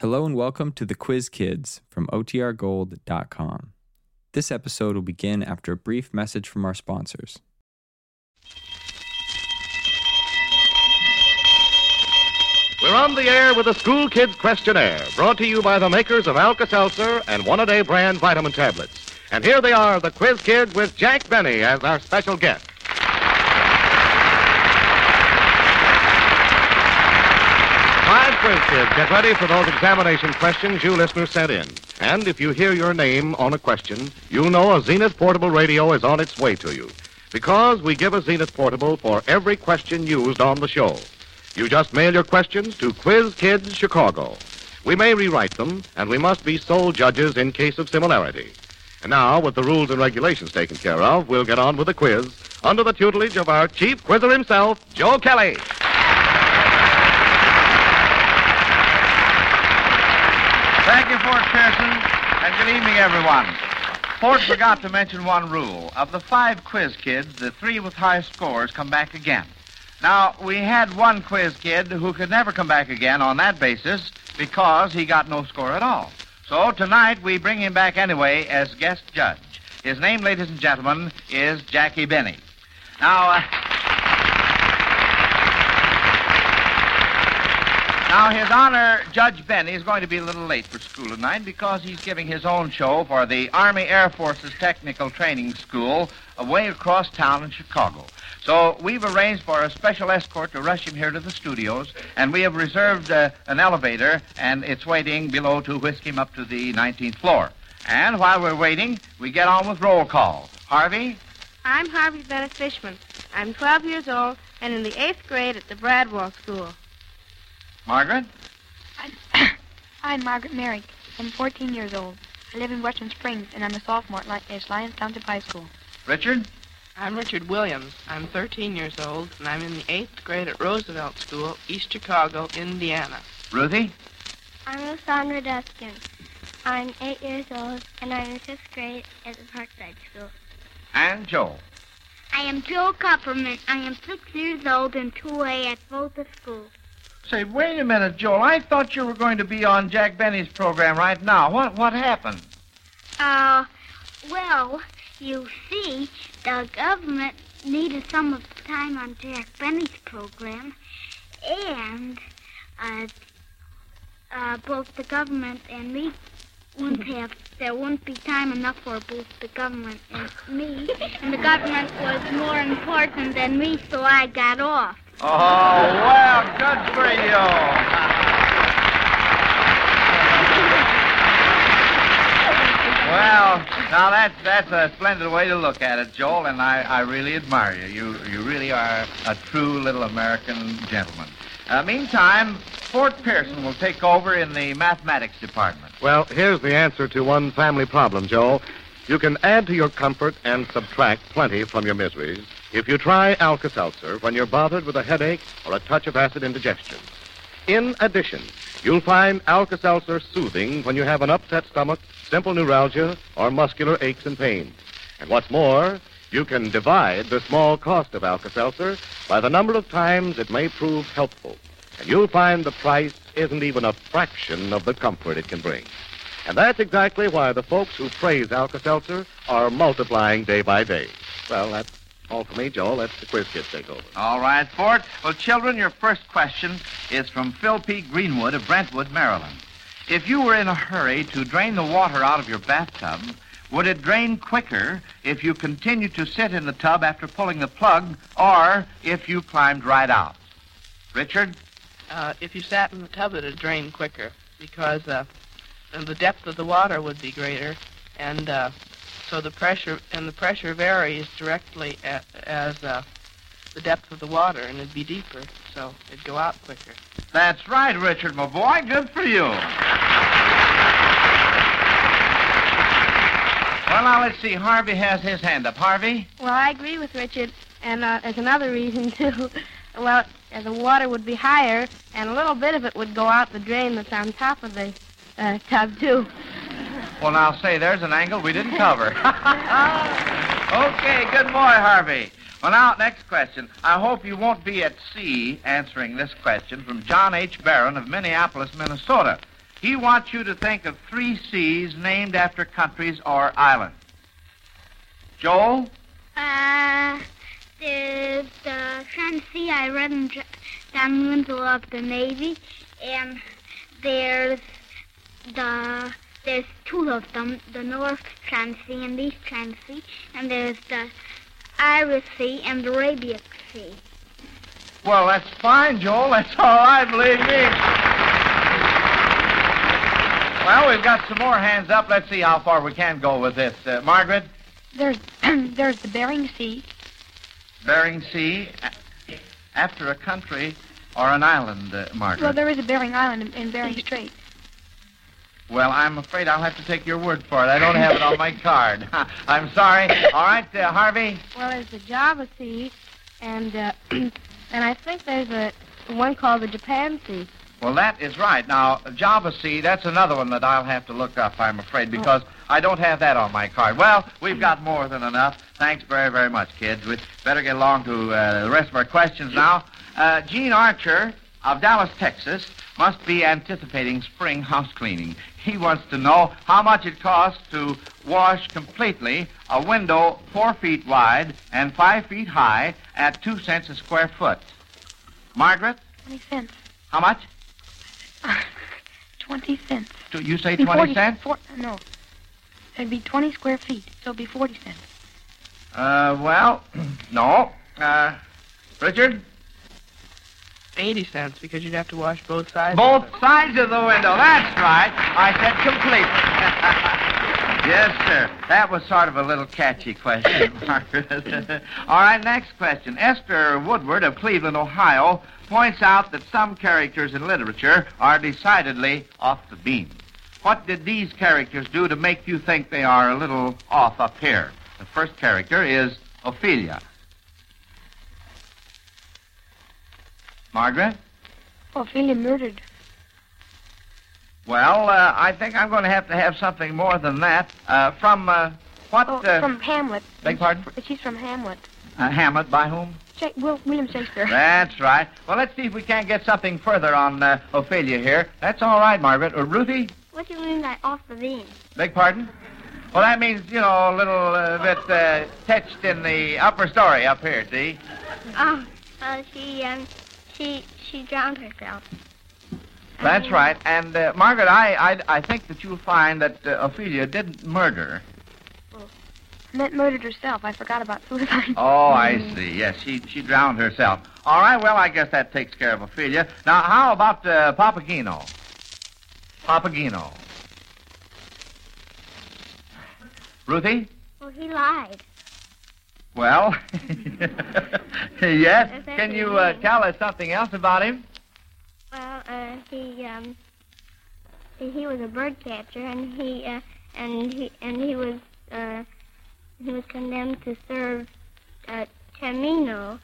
Hello and welcome to the Quiz Kids from OTRGold.com. This episode will begin after a brief message from our sponsors. We're on the air with the School Kids Questionnaire, brought to you by the makers of Alka-Seltzer and One-A-Day brand vitamin tablets. And here they are, the Quiz Kids with Jack Benny as our special guest. Five quiz kids, get ready for those examination questions you listeners sent in. And if you hear your name on a question, you'll know a Zenith Portable radio is on its way to you. Because we give a Zenith Portable for every question used on the show. You just mail your questions to Quiz Kids Chicago. We may rewrite them, and we must be sole judges in case of similarity. And now, with the rules and regulations taken care of, we'll get on with the quiz under the tutelage of our chief quizzer himself, Joe Kelly. Thank you, Fort Pearson, and good evening, everyone. Fort forgot to mention one rule. Of the five quiz kids, the three with high scores come back again. Now, we had one quiz kid who could never come back again on that basis because he got no score at all. So tonight we bring him back anyway as guest judge. His name, ladies and gentlemen, is Jackie Benny. Now, uh, Now, His Honor, Judge Benny is going to be a little late for school tonight because he's giving his own show for the Army Air Force's Technical Training School away across town in Chicago. So we've arranged for a special escort to rush him here to the studios, and we have reserved uh, an elevator, and it's waiting below to whisk him up to the 19th floor. And while we're waiting, we get on with roll call. Harvey? I'm Harvey Bennett Fishman. I'm 12 years old and in the eighth grade at the Bradwell School. Margaret? I'm, I'm Margaret Merrick. I'm 14 years old. I live in Western Springs, and I'm a sophomore at Li- at Lyons Township High School. Richard? I'm Richard Williams. I'm 13 years old, and I'm in the eighth grade at Roosevelt School, East Chicago, Indiana. Ruthie? I'm Alessandra Duskin. I'm eight years old, and I'm in fifth grade at the Parkside School. And Joe? I am Joel Kupperman. I am six years old and 2A at Volta School. Say, wait a minute, Joel. I thought you were going to be on Jack Benny's program right now. What what happened? Uh, well, you see, the government needed some of the time on Jack Benny's program, and uh, uh, both the government and me wouldn't have. There wouldn't be time enough for both the government and me, and the government was more important than me, so I got off. Oh, well, good for you. Well, now that's that's a splendid way to look at it, Joel, and I, I really admire you. You you really are a true little American gentleman. Uh, meantime, Fort Pearson will take over in the mathematics department. Well, here's the answer to one family problem, Joel. You can add to your comfort and subtract plenty from your miseries if you try Alka-Seltzer when you're bothered with a headache or a touch of acid indigestion. In addition, you'll find Alka-Seltzer soothing when you have an upset stomach, simple neuralgia, or muscular aches and pains. And what's more, you can divide the small cost of Alka-Seltzer by the number of times it may prove helpful. And you'll find the price isn't even a fraction of the comfort it can bring. And that's exactly why the folks who praise Alka-Seltzer are multiplying day by day. Well, that's all for me, Joel. Let the quiz kids take over. All right, Fort. Well, children, your first question is from Phil P. Greenwood of Brentwood, Maryland. If you were in a hurry to drain the water out of your bathtub, would it drain quicker if you continued to sit in the tub after pulling the plug or if you climbed right out? Richard? Uh, if you sat in the tub, it'd drain quicker because uh, the depth of the water would be greater, and uh, so the pressure and the pressure varies directly a as uh, the depth of the water, and it'd be deeper, so it'd go out quicker. That's right, Richard, my boy. Good for you. Well, now let's see. Harvey has his hand up. Harvey? Well, I agree with Richard, and uh, there's another reason, too. well, uh, the water would be higher, and a little bit of it would go out the drain that's on top of the uh, tub, too. Well, now, say, there's an angle we didn't cover. okay, good boy, Harvey. Well, now, next question. I hope you won't be at sea answering this question from John H. Barron of Minneapolis, Minnesota. He wants you to think of three seas named after countries or islands. Joel? Uh, there's the Sun Sea. I read down the middle of the Navy, and there's the there's two of them, the North China Sea and the East China Sea, and there's the Irish Sea and the Arabic Sea. Well, that's fine, Joel. That's all right, believe me. Well, we've got some more hands up. Let's see how far we can go with this. Uh, Margaret, There's there's the Bering Sea. Bering Sea, after a country or an island, uh, Margaret. Well, there is a Bering Island in, in Bering Strait. Well, I'm afraid I'll have to take your word for it. I don't have it on my card. I'm sorry. All right, uh, Harvey. Well, there's the Java Sea, and uh, and I think there's a one called the Japan Sea. Well, that is right. Now, Java Sea, that's another one that I'll have to look up, I'm afraid, because I don't have that on my card. Well, we've got more than enough. Thanks very, very much, kids. We'd better get along to uh, the rest of our questions now. Uh, Gene Archer of Dallas, Texas, must be anticipating spring house cleaning. He wants to know how much it costs to wash completely a window four feet wide and five feet high at two cents a square foot. Margaret, Twenty cents. how much? Twenty cents. Do you say 20 40 cents? Four, no. It'd be twenty square feet, so it'd be forty cents. Uh, well, no. Uh, Richard? 80 cents because you'd have to wash both sides. Both sides of the window. That's right. I said completely. yes, sir. That was sort of a little catchy question, Margaret. All right, next question. Esther Woodward of Cleveland, Ohio, points out that some characters in literature are decidedly off the beam. What did these characters do to make you think they are a little off up here? The first character is Ophelia. Margaret? Ophelia murdered. Well, uh, I think I'm going to have to have something more than that. Uh, from uh, what? Oh, uh, from Hamlet. beg pardon? She's from Hamlet. uh, Hamlet. By whom? Sha- Will, William Shakespeare. That's right. Well, let's see if we can't get something further on uh, Ophelia here. That's all right, Margaret. Uh, Ruthie? What do you mean by off the beam? Beg pardon? Well, that means, you know, a little uh, bit uh, touched in the upper story up here, see? Oh, uh, she um, she she drowned herself. That's right. And, uh, Margaret, I, I, I think that you'll find that uh, Ophelia didn't murder. Meant murdered herself. I forgot about suicide. Oh, I see. Yes, she she drowned herself. All right. Well, I guess that takes care of Ophelia. Now, how about uh, Papageno? Papageno. Ruthie? Well, he lied. Well, yes. Can you uh, tell us something else about him? Well, uh, he um, he, was a bird catcher, and he uh, and he and he was uh, he was condemned to serve uh, Tamino,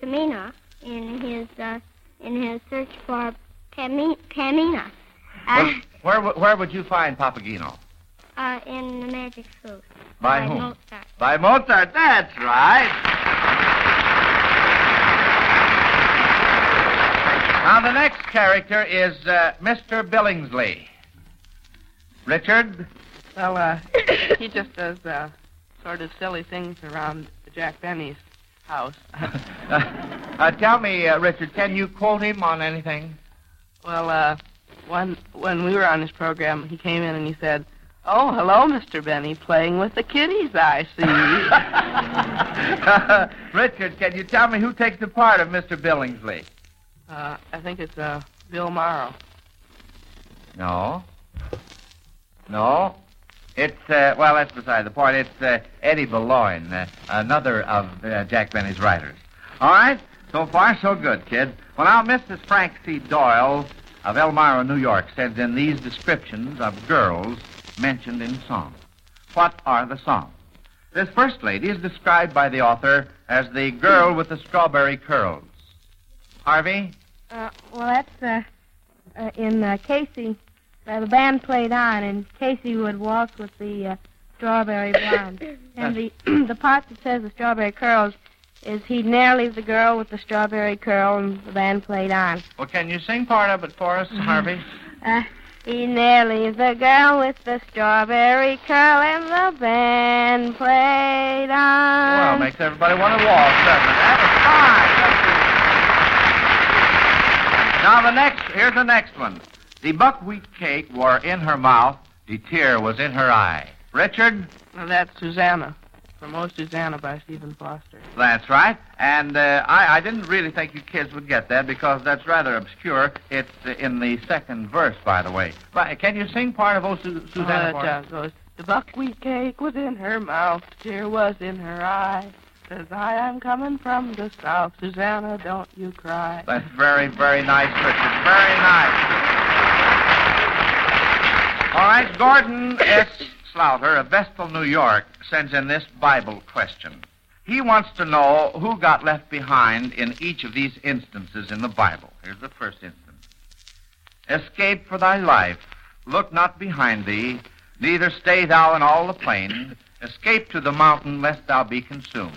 Tamina in his uh, in his search for Pami, Pamina. Uh, Where, where where would you find Papageno? Uh, in the Magic Flute. By by whom? Mozart. By Mozart. That's right. Now the next character is uh, Mr. Billingsley. Richard. Well, uh, he just does uh, sort of silly things around Jack Benny's house. Uh, tell me, uh, Richard, can you quote him on anything? well, uh, one when we were on his program, he came in and he said, "Oh, hello, Mr. Benny, playing with the kitties, I see." Richard, can you tell me who takes the part of Mr. Billingsley? uh, I think it's uh, Bill Morrow. No. No. It's, uh, well, that's beside the point. It's uh, Eddie Beloin, uh, another of uh, Jack Benny's writers. All right? So far, so good, kid. Well, now, Mrs. Frank C. Doyle of Elmira, New York, sends in these descriptions of girls mentioned in song. What are the songs? This first lady is described by the author as the girl with the strawberry curls. Harvey? Uh, well, that's uh, uh, in uh, Casey. The band played on, and Casey would walk with the uh, strawberry blonde. And the the part that says the strawberry curls is he'd ne'er the girl with the strawberry curl, and the band played on. Well, can you sing part of it for us, Harvey? Uh, He nearly the girl with the strawberry curl and the band played on. Well, makes everybody want to waltz, doesn't it? That was fine. Now the next, here's the next one. The buckwheat cake were in her mouth, the tear was in her eye. Richard? Now, that's Susanna. From Oh Susanna by Stephen Foster. That's right. And uh, I, I didn't really think you kids would get that because that's rather obscure. It's uh, in the second verse, by the way. But can you sing part of Oh Su- Susanna? Uh, for it uh, goes, the buckwheat cake was in her mouth, tear was in her eye. Says I, I'm coming from the south. Susanna, don't you cry. That's very, very nice, Richard. Very nice. All right, Gordon S. Slaughter of Vestal, New York, sends in this Bible question. He wants to know who got left behind in each of these instances in the Bible. Here's the first instance. Escape for thy life. Look not behind thee, neither stay thou in all the plain. Escape to the mountain, lest thou be consumed.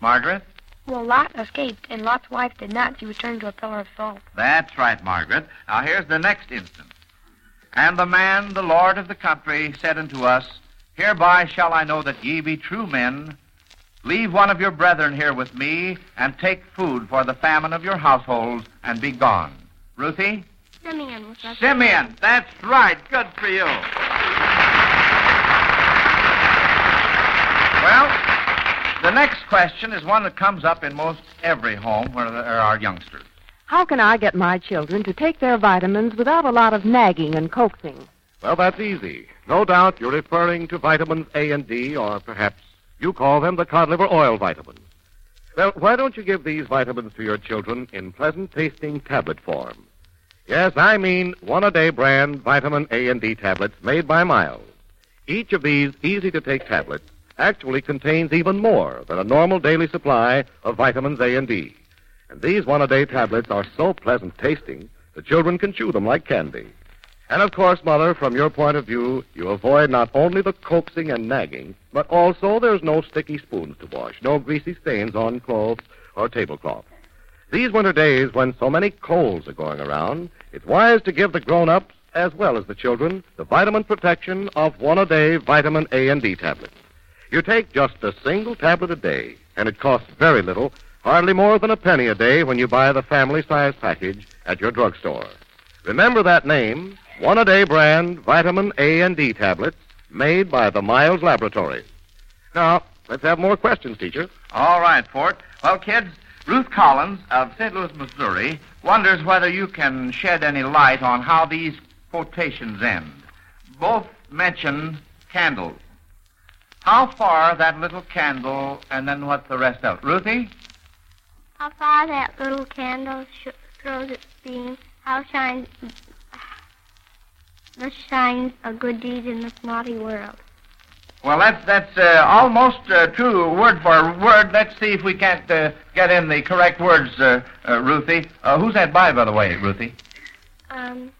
Margaret? Well, Lot escaped, and Lot's wife did not. She was turned to a pillar of salt. That's right, Margaret. Now here's the next instance. And the man, the lord of the country, said unto us, Hereby shall I know that ye be true men. Leave one of your brethren here with me, and take food for the famine of your households, and be gone. Ruthie? Simeon was left. Simeon, that's right. Good for you. Well, the next question is one that comes up in most every home where there are youngsters. How can I get my children to take their vitamins without a lot of nagging and coaxing? Well, that's easy. No doubt you're referring to vitamins A and D, or perhaps you call them the cod liver oil vitamins. Well, why don't you give these vitamins to your children in pleasant tasting tablet form? Yes, I mean one a day brand vitamin A and D tablets made by Miles. Each of these easy to take tablets actually contains even more than a normal daily supply of vitamins A and D. And these one a day tablets are so pleasant tasting, the children can chew them like candy. And of course, Mother, from your point of view, you avoid not only the coaxing and nagging, but also there's no sticky spoons to wash, no greasy stains on clothes or tablecloth. These winter days, when so many colds are going around, it's wise to give the grown-ups, as well as the children, the vitamin protection of one a day vitamin A and D tablets. You take just a single tablet a day, and it costs very little, hardly more than a penny a day when you buy the family size package at your drugstore. Remember that name, one a day brand vitamin A and D tablets made by the Miles Laboratories. Now, let's have more questions, teacher. All right, Fort. Well, kids, Ruth Collins of St. Louis, Missouri, wonders whether you can shed any light on how these quotations end. Both mention candles. How far that little candle, and then what's the rest of it? Ruthie? How far that little candle sh- throws its beam, how shines, thus shines a good deed in this naughty world. Well, that's that's uh, almost uh, true, word for word. Let's see if we can't uh, get in the correct words, uh, uh, Ruthie. Uh, who's that by, by the way, Ruthie? Um,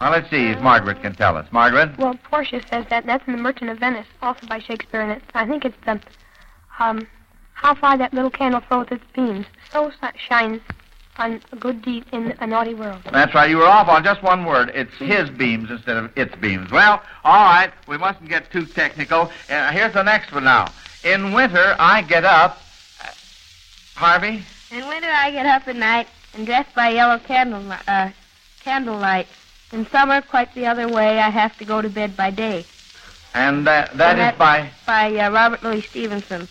Well, let's see if Margaret can tell us. Margaret? Well, Portia says that that's in The Merchant of Venice, also by Shakespeare, and it's, I think it's the, um, how far that little candle throws its beams, so shines on a good deed in a naughty world. That's right. You were off on just one word. It's his beams instead of its beams. Well, all right. We mustn't get too technical. Uh, here's the next one now. In winter, I get up. Uh, Harvey? In winter, I get up at night and dress by yellow candle uh, candlelight. In summer, quite the other way, I have to go to bed by day. And uh, that And is by. By uh, Robert Louis Stevenson.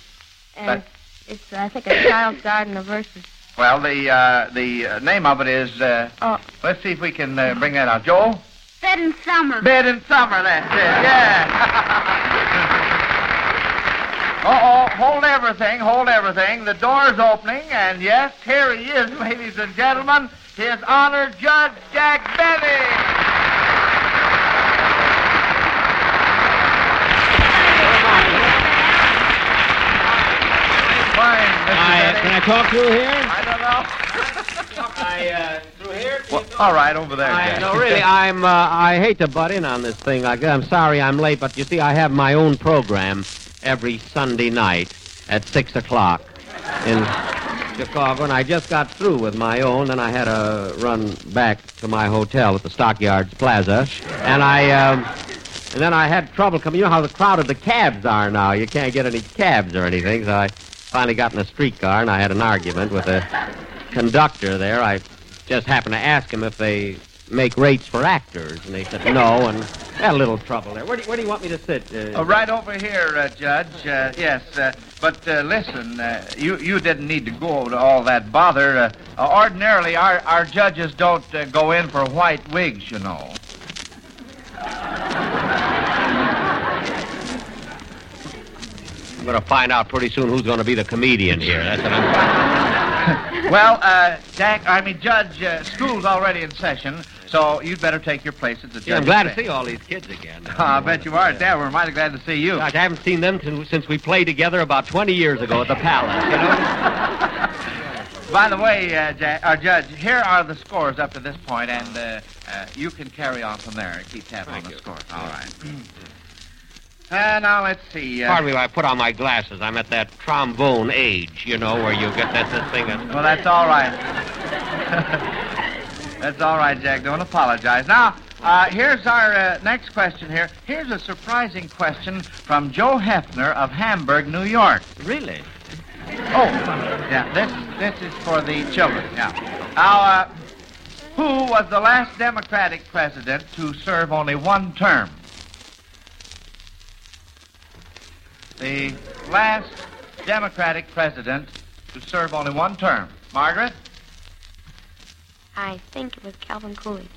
And But- it's, I think, a child's garden of verses. Well, the uh, the uh, name of it is. Uh, Oh. Let's see if we can uh, bring that out. Joel? bed in summer. Bed in summer, that's it. Yeah. Uh-oh, hold everything, hold everything. The door's opening, and yes, here he is, ladies and gentlemen, His Honor Judge Jack Benny. Fine, Mr. I, Benny. Can I talk through here? I don't know. I, uh, through here? Well, all right, over there. I, Jack. no, really, I'm. Uh, I hate to butt in on this thing like that. I'm sorry I'm late, but you see, I have my own program every Sunday night at six o'clock. In Chicago, and I just got through with my own. and I had to run back to my hotel at the Stockyards Plaza, and I, um, and then I had trouble coming. You know how the crowded the cabs are now. You can't get any cabs or anything. So I finally got in a streetcar, and I had an argument with a conductor there. I just happened to ask him if they make rates for actors, and they said no, and had a little trouble there. Where do, where do you want me to sit? Uh, Oh, right over here, uh, Judge. Uh, yes, uh, but uh, listen, uh, you you didn't need to go to all that bother. Ordinarily, our our judges don't go in for white wigs, you know. I'm going to find out pretty soon who's going to be the comedian here. That's what I'm. well, uh, Jack, I mean, Judge, uh, school's already in session, so you'd better take your place at the Yeah, I'm glad to see all these kids again. I bet you are. Yeah, we're mighty glad to see you. Gosh, I haven't seen them t- since we played together about 20 years ago at the Palace. You know? By the way, uh, Jack, uh, Judge, here are the scores up to this point, and uh, uh, you can carry on from there and keep tabs on the scores. All right. Uh, now let's see. Uh, Pardon me, I put on my glasses. I'm at that trombone age, you know, where you get that this thing. That... Well, that's all right. that's all right, Jack. Don't apologize. Now, uh, here's our uh, next question here. Here's a surprising question from Joe Hefner of Hamburg, New York. Really? Oh, yeah. This this is for the children. Yeah. Now, uh, who was the last Democratic president to serve only one term? The last Democratic president to serve only one term. Margaret? I think it was Calvin Coolidge.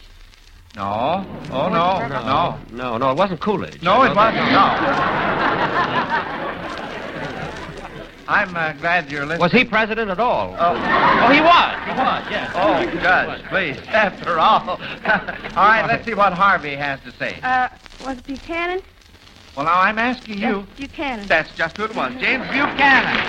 No. Oh no. No. No, no, it wasn't Coolidge. No, it know wasn't. that. No. I'm uh, glad you're listening. Was he president at all? Oh. Oh, he was. He was, yes. Oh, Judge, please. After all. all right, let's see what Harvey has to say. Uh, was it Buchanan? Well, now I'm asking you. Yes, Buchanan. That's just who it was. James Buchanan.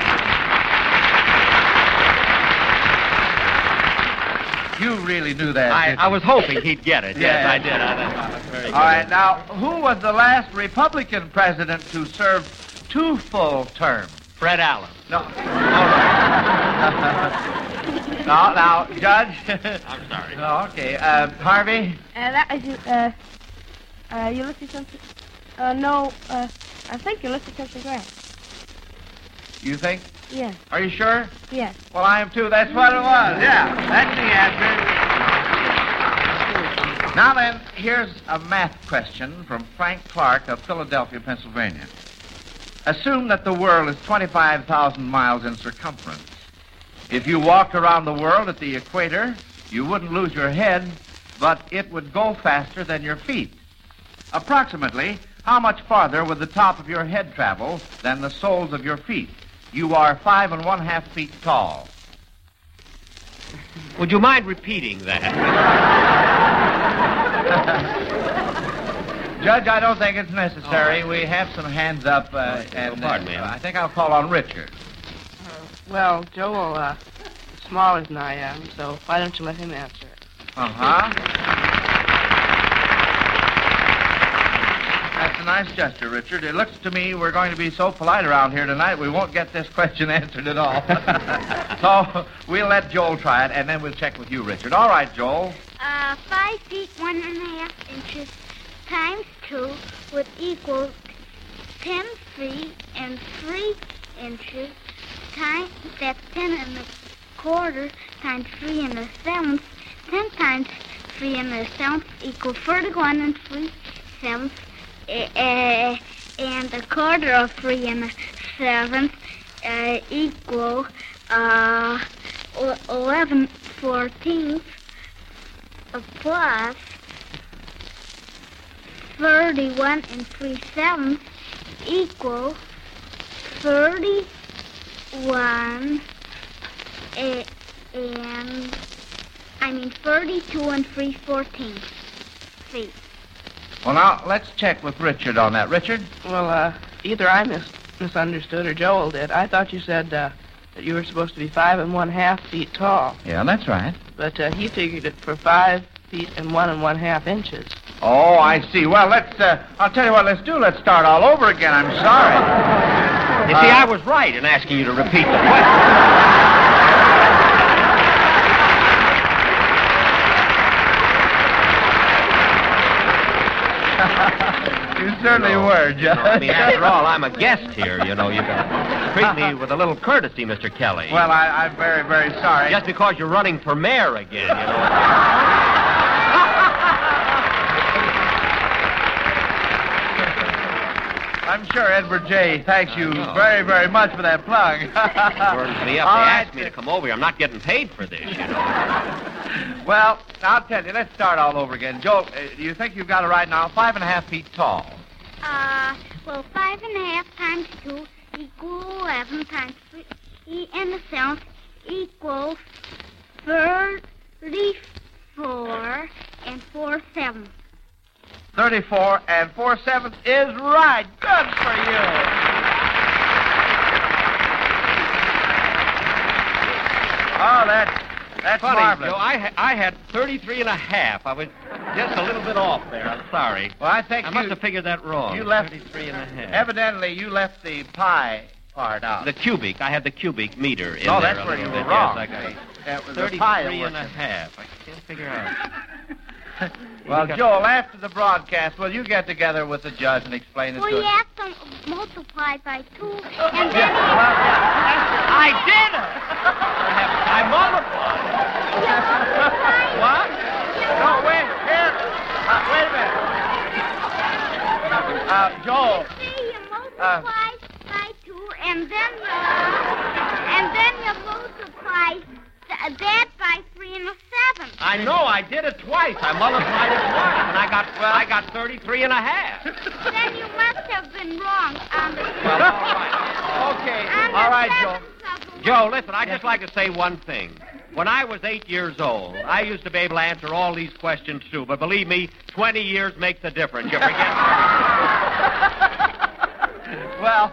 You really knew that. I, I was hoping he'd get it. Yes, Yeah. I did. I, that was very All good. right, now, who was the last Republican president to serve two full terms? Fred Allen. No. All right. now, now, Judge. I'm sorry. Oh, okay. Uh, Harvey? Uh, that is you, uh, uh, Ulysses Simpson. Uh, no, uh, I think Ulysses Simpson Grant. You think? Yes, Are you sure? yes. Well, I am too. That's what it was. Yeah, that's the answer. Now then, here's a math question from Frank Clark of Philadelphia, Pennsylvania. Assume that the world is 25,000 miles in circumference. If you walked around the world at the equator, you wouldn't lose your head, but it would go faster than your feet. Approximately, how much farther would the top of your head travel than the soles of your feet? You are five and one half feet tall. Would you mind repeating that? Judge, I don't think it's necessary. We have some hands up, uh, and uh, pardon me. I think I'll call on Richard. Well, Joel uh, is smaller than I am, so why don't you let him answer it? Uh huh. That's a nice gesture, Richard. It looks to me we're going to be so polite around here tonight we won't get this question answered at all. so we'll let Joel try it, and then we'll check with you, Richard. All right, Joel. Uh, five feet one and a half inches times two would equal ten feet and three inches times that's ten and a quarter times three and a seventh. Ten times three and a seventh equal thirty-one and three sevenths. Uh, and a quarter of three and a seventh uh, equal uh, o- eleven fourteenths plus 31 and 3 sevenths equal 31 eh, and I mean 32 and 3 fourteenths feet. Well, now let's check with Richard on that. Richard. Well, uh, either I mis- misunderstood or Joel did. I thought you said uh, that you were supposed to be five and one half feet tall, Yeah, that's right. but uh, he figured it for five feet and one and one half inches. Oh, I see. Well, let's. Uh, I'll tell you what. Let's do. Let's start all over again. I'm sorry. You see, I was right in asking you to repeat the question. You certainly No. were, You know, I mean, after all, I'm a guest here. You know, you can treat me with a little courtesy, Mr. Kelly. Well, I, I'm very, very sorry. just because you're running for mayor again, you know. I'm sure Edward J. thanks you very, very much for that plug. Burns me up. All they right. asked me to come over here. I'm not getting paid for this, you know. Well, I'll tell you, let's start all over again. Joe, uh, do you think you've got it right now? Five and a half feet tall. Uh, well, five and a half times two equals eleven times three e- in the south equals thirty-four and four sevenths. 34 and 4 sevenths is right. Good for you. Oh, that's that's Funny, marvelous. Joe, I, ha- I had 33 and a half. I was just a little bit off there. I'm sorry. well, I think I you, must have figured that wrong. you left- 33 and a half. evidently you left the pi part out. The cubic. I had the cubic meter in No, there that's a where you were bit. wrong. Yes, I got That was 33 the and a half. I can't figure out. Well, Joel, after the broadcast, will you get together with the judge and explain it Well, to you us? have to multiply by two, and Yeah, then well, yeah. I did it! I multiplied. you multiply. What? No, wait, here. Uh, wait a minute. Uh, Joel. See, you multiply by two, and then you, and then you multiply th- that by three and a seven. I know. I did it twice. I multiplied it twice, and I got well, I got 33 and a half. Then you must have been wrong on the. Well, all right. Okay. on All right, Joel. Joe, listen, I'd just like to say one thing. When I was eight years old, I used to be able to answer all these questions too, but believe me, 20 years makes a difference. You forget. Well,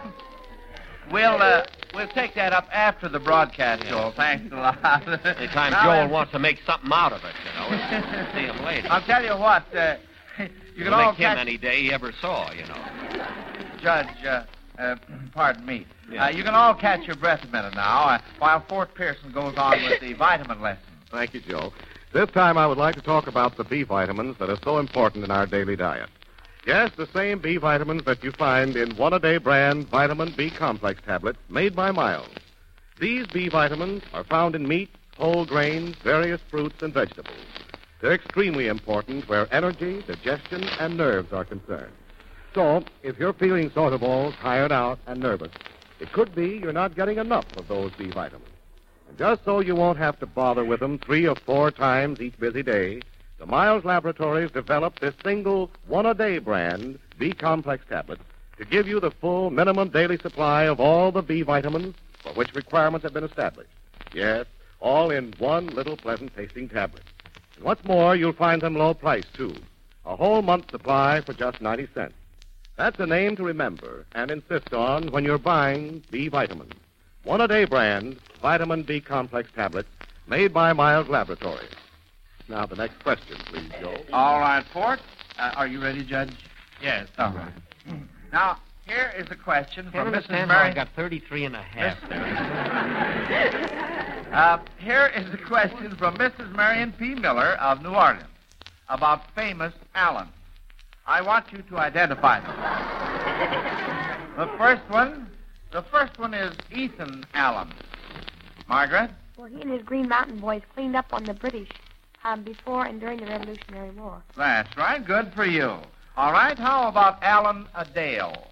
we'll uh, we'll take that up after the broadcast, Joel. Thanks a lot. Anytime Now, Joel wants to make something out of it, you know. See him later. I'll tell you what. Uh, you can all make him any day he ever saw, you know. Judge. Uh, uh, pardon me. Yeah. Uh, you can all catch your breath a minute now, uh, while Fort Pearson goes on with the vitamin lesson. Thank you, Joe. This time I would like to talk about the B vitamins that are so important in our daily diet. Yes, the same B vitamins that you find in one a day brand vitamin B complex tablets made by Miles. These B vitamins are found in meat, whole grains, various fruits, and vegetables. They're extremely important where energy, digestion, and nerves are concerned. So, if you're feeling sort of all tired out and nervous, it could be you're not getting enough of those B vitamins. And just so you won't have to bother with them three or four times each busy day, the Miles Laboratories developed this single one a day brand B complex tablet to give you the full minimum daily supply of all the B vitamins for which requirements have been established. Yes, all in one little pleasant tasting tablet. And what's more, you'll find them low priced, too. A whole month supply for just 90 cents. That's a name to remember and insist on when you're buying B vitamins. One a day brand, vitamin B complex tablets, made by Miles Laboratories. Now, the next question, please, Joe. All right, Fort. Uh, are you ready, Judge? Yes. All right. Now, here is a question Can't from Mrs. understand how I Mary. got 33 and a half there. Uh, here is a question from Mrs. Marion P. Miller of New Orleans about famous Allen. I want you to identify them. the first one, the first one is Ethan Allen. Margaret. Well, he and his Green Mountain Boys cleaned up on the British um, before and during the Revolutionary War. That's right. Good for you. All right. How about Allan-a-Dale?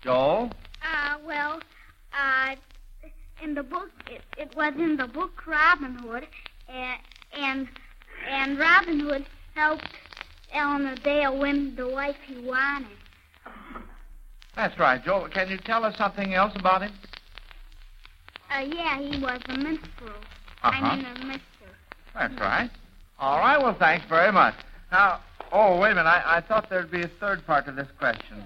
Joel. Uh, well, uh, in the book, it, it was in the book Robin Hood, and and, and Robin Hood helped Allan-a-Dale win the wife he wanted. That's right, Joel. Can you tell us something else about him? Uh, yeah, he was a minstrel. Uh-huh. I mean, a mister. That's right. All right. Well, thanks very much. Now, oh, wait a minute. I, I thought there'd be a third part to this question.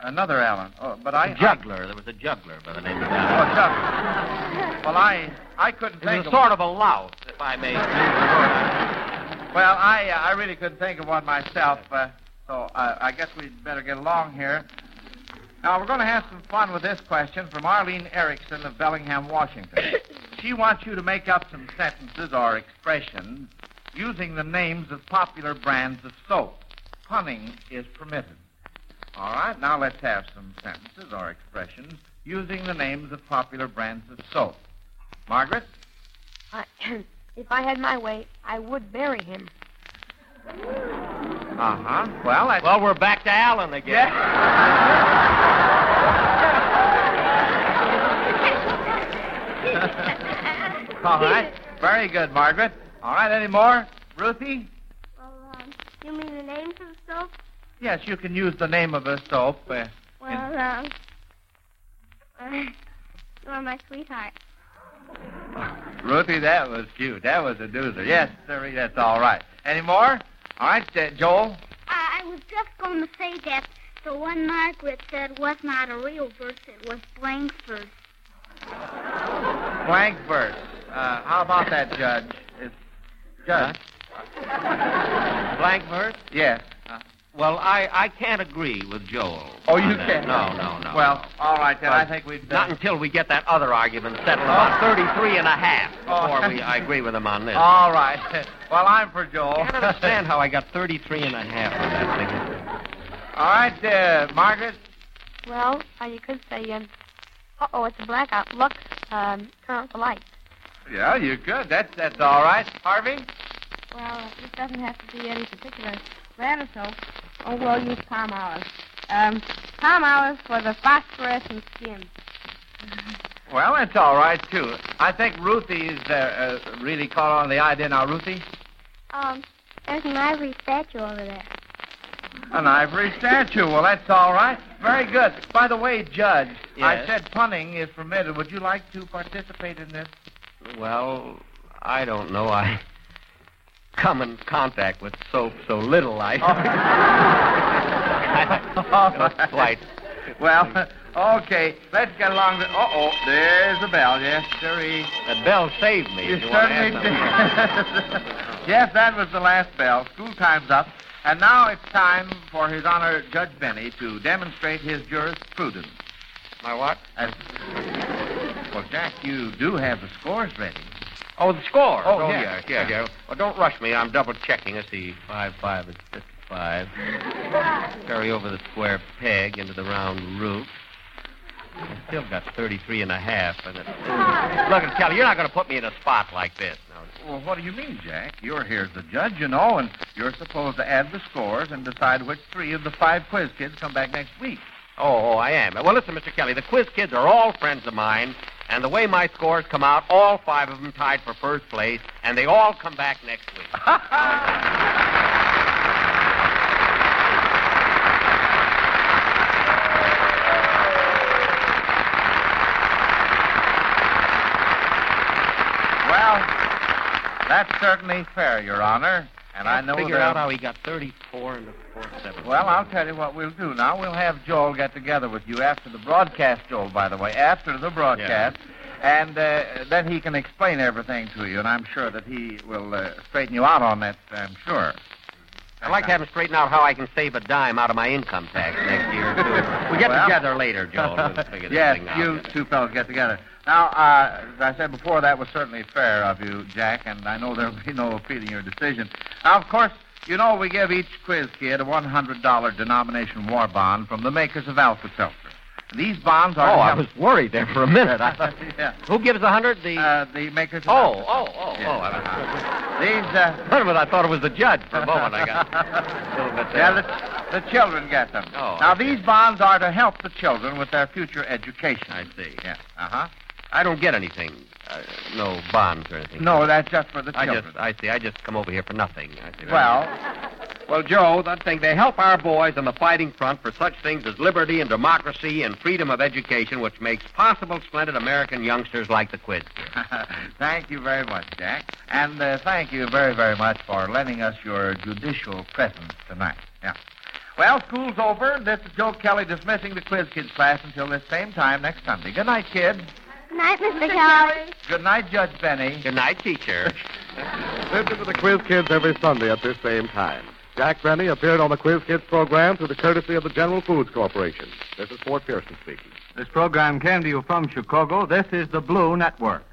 Another Allen. Oh, but I. A juggler. There was a juggler by the name of I, that. oh, juggler. Well, I I couldn't He think was of sort of a lout, if I may. use the word. Well, I uh, I really couldn't think of one myself. Uh, so uh, I guess we'd better get along here. Now we're going to have some fun with this question from Arlene Erickson of Bellingham, Washington. She wants you to make up some sentences or expressions using the names of popular brands of soap. Punning is permitted. All right, now let's have some sentences or expressions using the names of popular brands of soap. Margaret? I, if I had my way, I would bury him. Uh huh. Well, that's. Well, we're back to Alan again. All right. Very good, Margaret. All right, any more? Ruthie? Well, um, you mean the name of the soap? Yes, you can use the name of a soap. Uh, Well, um, uh, you're my sweetheart. Ruthie, that was cute. That was a doozer. Yes, sir, that's all right. Any more? All right, uh, Joel? I, I was just going to say that the one Margaret said was not a real verse, it was blank verse. Blank verse. Uh, how about that, Judge? It's Judge. Blank verse? Yes. Well, I, I can't agree with Joel. Oh, you can't? No, no, no. Well, all right, then. I think we'd... Not until we get that other argument settled about 33 and a half Oh. before we, I agree with him on this. All right. Well, I'm for Joel. I can't understand how I got 33 and a half on that figure. All right, uh, Margaret. Well, uh, you could say, um, uh-oh, it's a blackout. Lux, um, turn off the lights. Yeah, you could. That's that's all right. Harvey? Well, it doesn't have to be any particular brand of soap. Oh, we'll use Palmolive. Um, Palmolive for the phosphorescent skin. Well, that's all right, too. I think Ruthie's uh, uh, really caught on the idea now, Ruthie. Um, there's an ivory statue over there. An ivory statue. Well, that's all right. Very good. By the way, Judge, I said punning is permitted. Would you like to participate in this? Well, I don't know. I come in contact with soap so little. I. Oh. Oh, I slight. Well, okay. Let's get along. To... Uh-oh, there's the bell. Yes, sirree. That bell saved me. You you certainly did. yes, that was the last bell. School time's up. And now it's time for His Honor Judge Benny to demonstrate his jurisprudence. My what? As... Well, Jack, you do have the scores ready. Oh, the score. Oh, yeah, yeah, yeah. Well, don't rush me. I'm double checking. Let's see. Five, five is fifty-five. Carry over the square peg into the round root. I still got 33 and a half. And it... Look, Kelly, you're not going to put me in a spot like this. Now, Well, what do you mean, Jack? You're here as the judge, you know, and you're supposed to add the scores and decide which three of the five quiz kids come back next week. Oh, oh, I am. Well, listen, Mr. Kelly, the quiz kids are all friends of mine, and the way my scores come out, all five of them tied for first place, and they all come back next week. Well, that's certainly fair, Your Honor. And I know Figure out how he got 34 and a four seven. Well, I'll tell you what we'll do now. We'll have Joel get together with you after the broadcast, Joel, by the way, after the broadcast. And uh, then he can explain everything to you, and I'm sure that he will uh, straighten you out on that, I'm sure. I'd like to have him straighten out how I can save a dime out of my income tax next year, too. We'll get Well- together later, Joel. We'll figure this yes, thing out. you two fellows get together. Now, uh, as I said before, that was certainly fair of you, Jack, and I know there'll be no appealing your decision. Now, of course, you know we give each quiz kid a $100 denomination war bond from the makers of Alka-Seltzer. These bonds Oh, are... to I was worried there for a minute. I... yeah. Who gives a hundred? The Uh, the makers of oh, oh, oh, Yeah. oh! I was... These, uh... Wait a minute, I thought it was the judge for a moment. I got a little bit there. Yeah, the, the children get them. Oh, now, see. these bonds are to help the children with their future education. I see. Yeah. Uh-huh. I don't get anything. Uh, no bonds or anything. No, that's just for the children. I just, I see. I just come over here for nothing. I see. Well, well, Joe, that thing they help our boys on the fighting front for such things as liberty and democracy and freedom of education, which makes possible splendid American youngsters like the Quiz. thank you very much, Jack. And uh, thank you very, very much for lending us your judicial presence tonight. Yeah. Well, school's over. This is Joe Kelly dismissing the Quiz Kids class until this same time next Sunday. Good night, kids. Good night, Mr. Kelly. Good night, Judge Benny. Good night, teacher. Listen to the Quiz Kids every Sunday at this same time. Jack Benny appeared on the Quiz Kids program through the courtesy of the General Foods Corporation. This is Fort Pearson speaking. This program came to you from Chicago. This is the Blue Network.